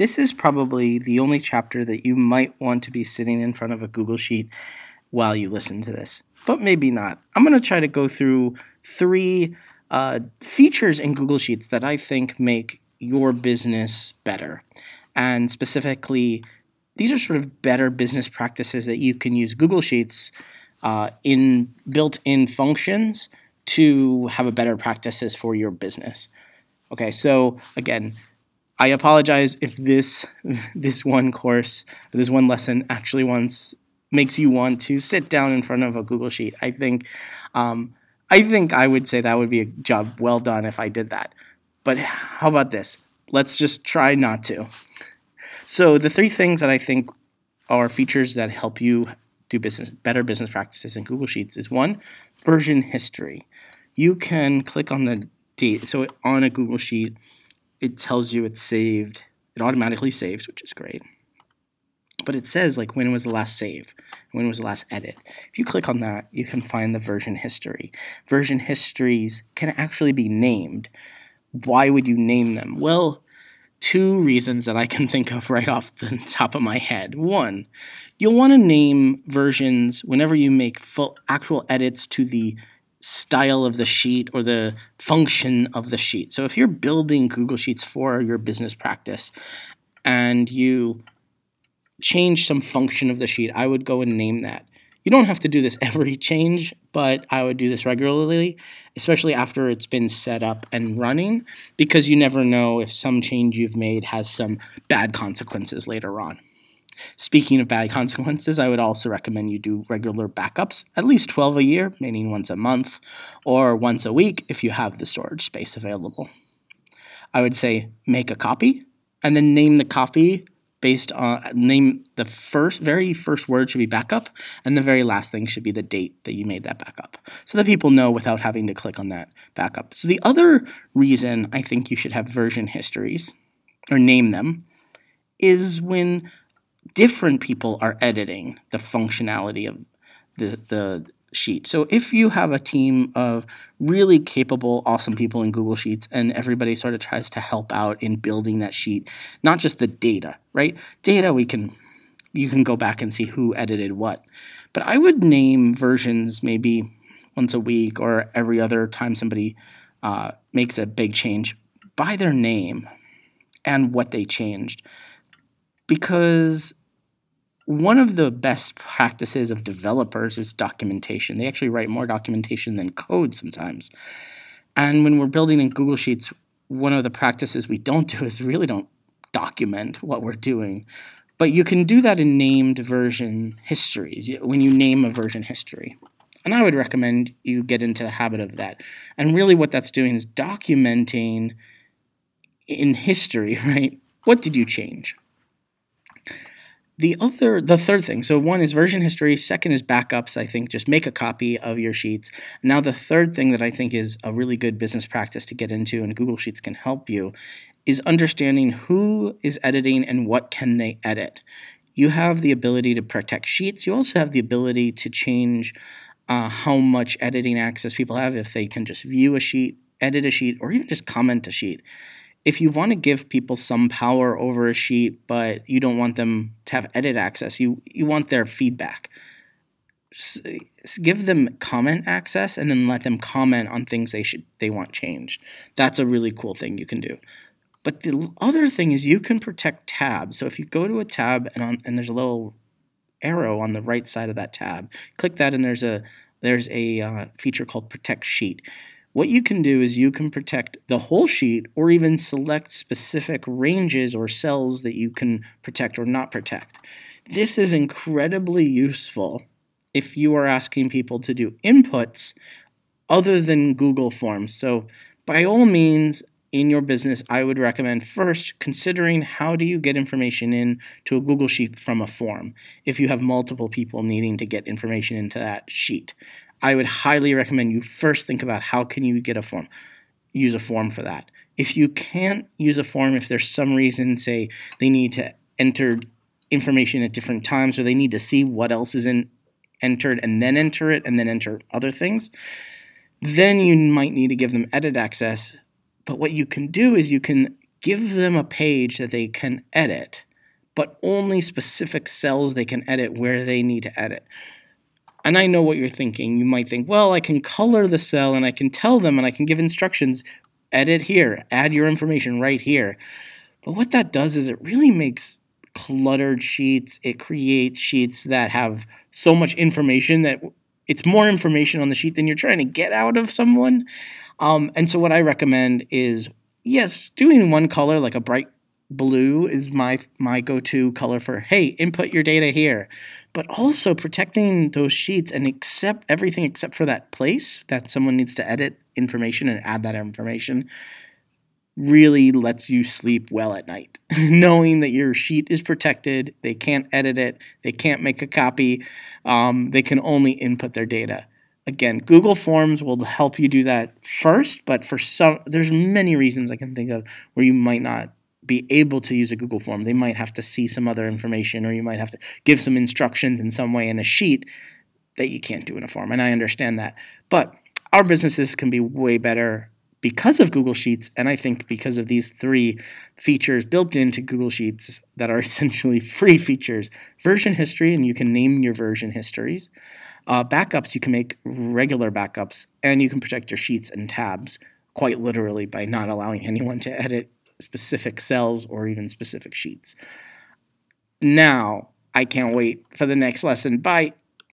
this is probably the only chapter that you might want to be sitting in front of a Google Sheet while you listen to this, but maybe not. I'm going to try to go through three uh, features in Google Sheets that I think make your business better. And specifically, these are sort of better business practices that you can use Google Sheets uh, in built-in functions to have a better practices for your business. Okay, so again, I apologize if this this one course, this one lesson actually wants makes you want to sit down in front of a Google Sheet. I think, um, I think I would say that would be a job well done if I did that. But how about this? Let's just try not to. So the three things that I think are features that help you do business better business practices in Google Sheets is one, version history. You can click on the date. So on a Google Sheet, it tells you it's saved. It automatically saves, which is great. But it says like when was the last save, when was the last edit. If you click on that, you can find the version history. Version histories can actually be named. Why would you name them? Well, two reasons that I can think of right off the top of my head. One, you'll want to name versions whenever you make full actual edits to the style of the sheet or the function of the sheet. So if you're building Google Sheets for your business practice and you change some function of the sheet, I would go and name that. You don't have to do this every change, but I would do this regularly, especially after it's been set up and running, because you never know if some change you've made has some bad consequences later on. Speaking of bad consequences, I would also recommend you do regular backups, at least 12 a year, meaning once a month, or once a week if you have the storage space available. I would say make a copy and then name the copy based on name the first very first word should be backup and the very last thing should be the date that you made that backup so that people know without having to click on that backup so the other reason i think you should have version histories or name them is when different people are editing the functionality of the, the sheet. So if you have a team of really capable, awesome people in Google Sheets and everybody sort of tries to help out in building that sheet, not just the data, right? Data we can you can go back and see who edited what. But I would name versions maybe once a week or every other time somebody uh, makes a big change by their name and what they changed. Because one of the best practices of developers is documentation. They actually write more documentation than code sometimes. And when we're building in Google Sheets, one of the practices we don't do is really don't document what we're doing. But you can do that in named version histories when you name a version history. And I would recommend you get into the habit of that. And really, what that's doing is documenting in history, right? What did you change? The other, the third thing, so one is version history, second is backups. I think just make a copy of your sheets. Now, the third thing that I think is a really good business practice to get into, and Google Sheets can help you, is understanding who is editing and what can they edit. You have the ability to protect sheets. You also have the ability to change uh, how much editing access people have if they can just view a sheet, edit a sheet, or even just comment a sheet if you want to give people some power over a sheet, but you don't want them to have edit access, you, you want their feedback. S- give them comment access and then let them comment on things they should they want changed. That's a really cool thing you can do. But the other thing is you can protect tabs. So if you go to a tab and on and there's a little arrow on the right side of that tab, click that and there's a there's a uh, feature called protect sheet. What you can do is you can protect the whole sheet or even select specific ranges or cells that you can protect or not protect. This is incredibly useful if you are asking people to do inputs other than Google Forms. So, by all means, in your business, I would recommend first considering how do you get information in to a Google Sheet from a form if you have multiple people needing to get information into that sheet. I would highly recommend you first think about how can you get a form, use a form for that. If you can't use a form, if there's some reason, say they need to enter information at different times or they need to see what else is in entered and then enter it and then enter other things, then you might need to give them edit access. But what you can do is you can give them a page that they can edit, but only specific cells they can edit where they need to edit. And I know what you're thinking. You might think, well, I can color the cell and I can tell them and I can give instructions edit here, add your information right here. But what that does is it really makes cluttered sheets. It creates sheets that have so much information that it's more information on the sheet than you're trying to get out of someone. Um, and so, what I recommend is yes, doing one color like a bright blue is my my go-to color for hey input your data here. But also protecting those sheets and accept everything except for that place that someone needs to edit information and add that information really lets you sleep well at night. Knowing that your sheet is protected they can't edit it they can't make a copy um, they can only input their data. Again google forms will help you do that first but for some there's many reasons i can think of where you might not be able to use a Google form. They might have to see some other information, or you might have to give some instructions in some way in a sheet that you can't do in a form. And I understand that. But our businesses can be way better because of Google Sheets, and I think because of these three features built into Google Sheets that are essentially free features version history, and you can name your version histories. Uh, backups, you can make regular backups, and you can protect your sheets and tabs quite literally by not allowing anyone to edit specific cells or even specific sheets. Now, I can't wait for the next lesson. Bye.